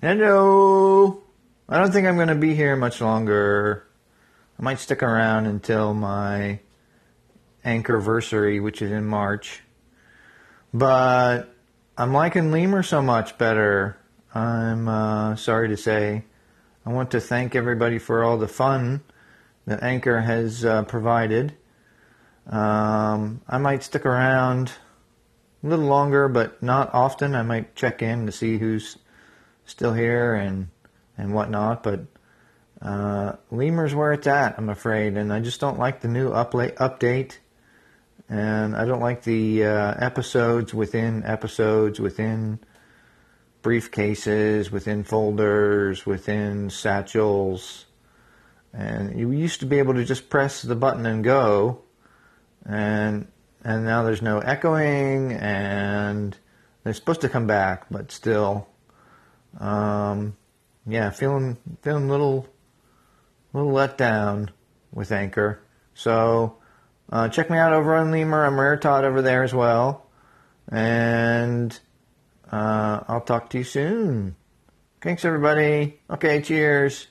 Hello. I don't think I'm going to be here much longer. I might stick around until my anchorversary, which is in March. But I'm liking Limor so much better. I'm uh, sorry to say. I want to thank everybody for all the fun that Anchor has uh, provided. Um, I might stick around a little longer, but not often. I might check in to see who's still here and and whatnot. But uh, Limor's where it's at, I'm afraid, and I just don't like the new upla- update, and I don't like the uh, episodes within episodes within briefcases, within folders, within satchels. And you used to be able to just press the button and go, and and now there's no echoing, and they're supposed to come back, but still, um, yeah, feeling feeling a little little let down with Anchor. So uh, check me out over on Limor. I'm Rare Todd over there as well, and uh, I'll talk to you soon. Thanks, everybody. Okay, cheers.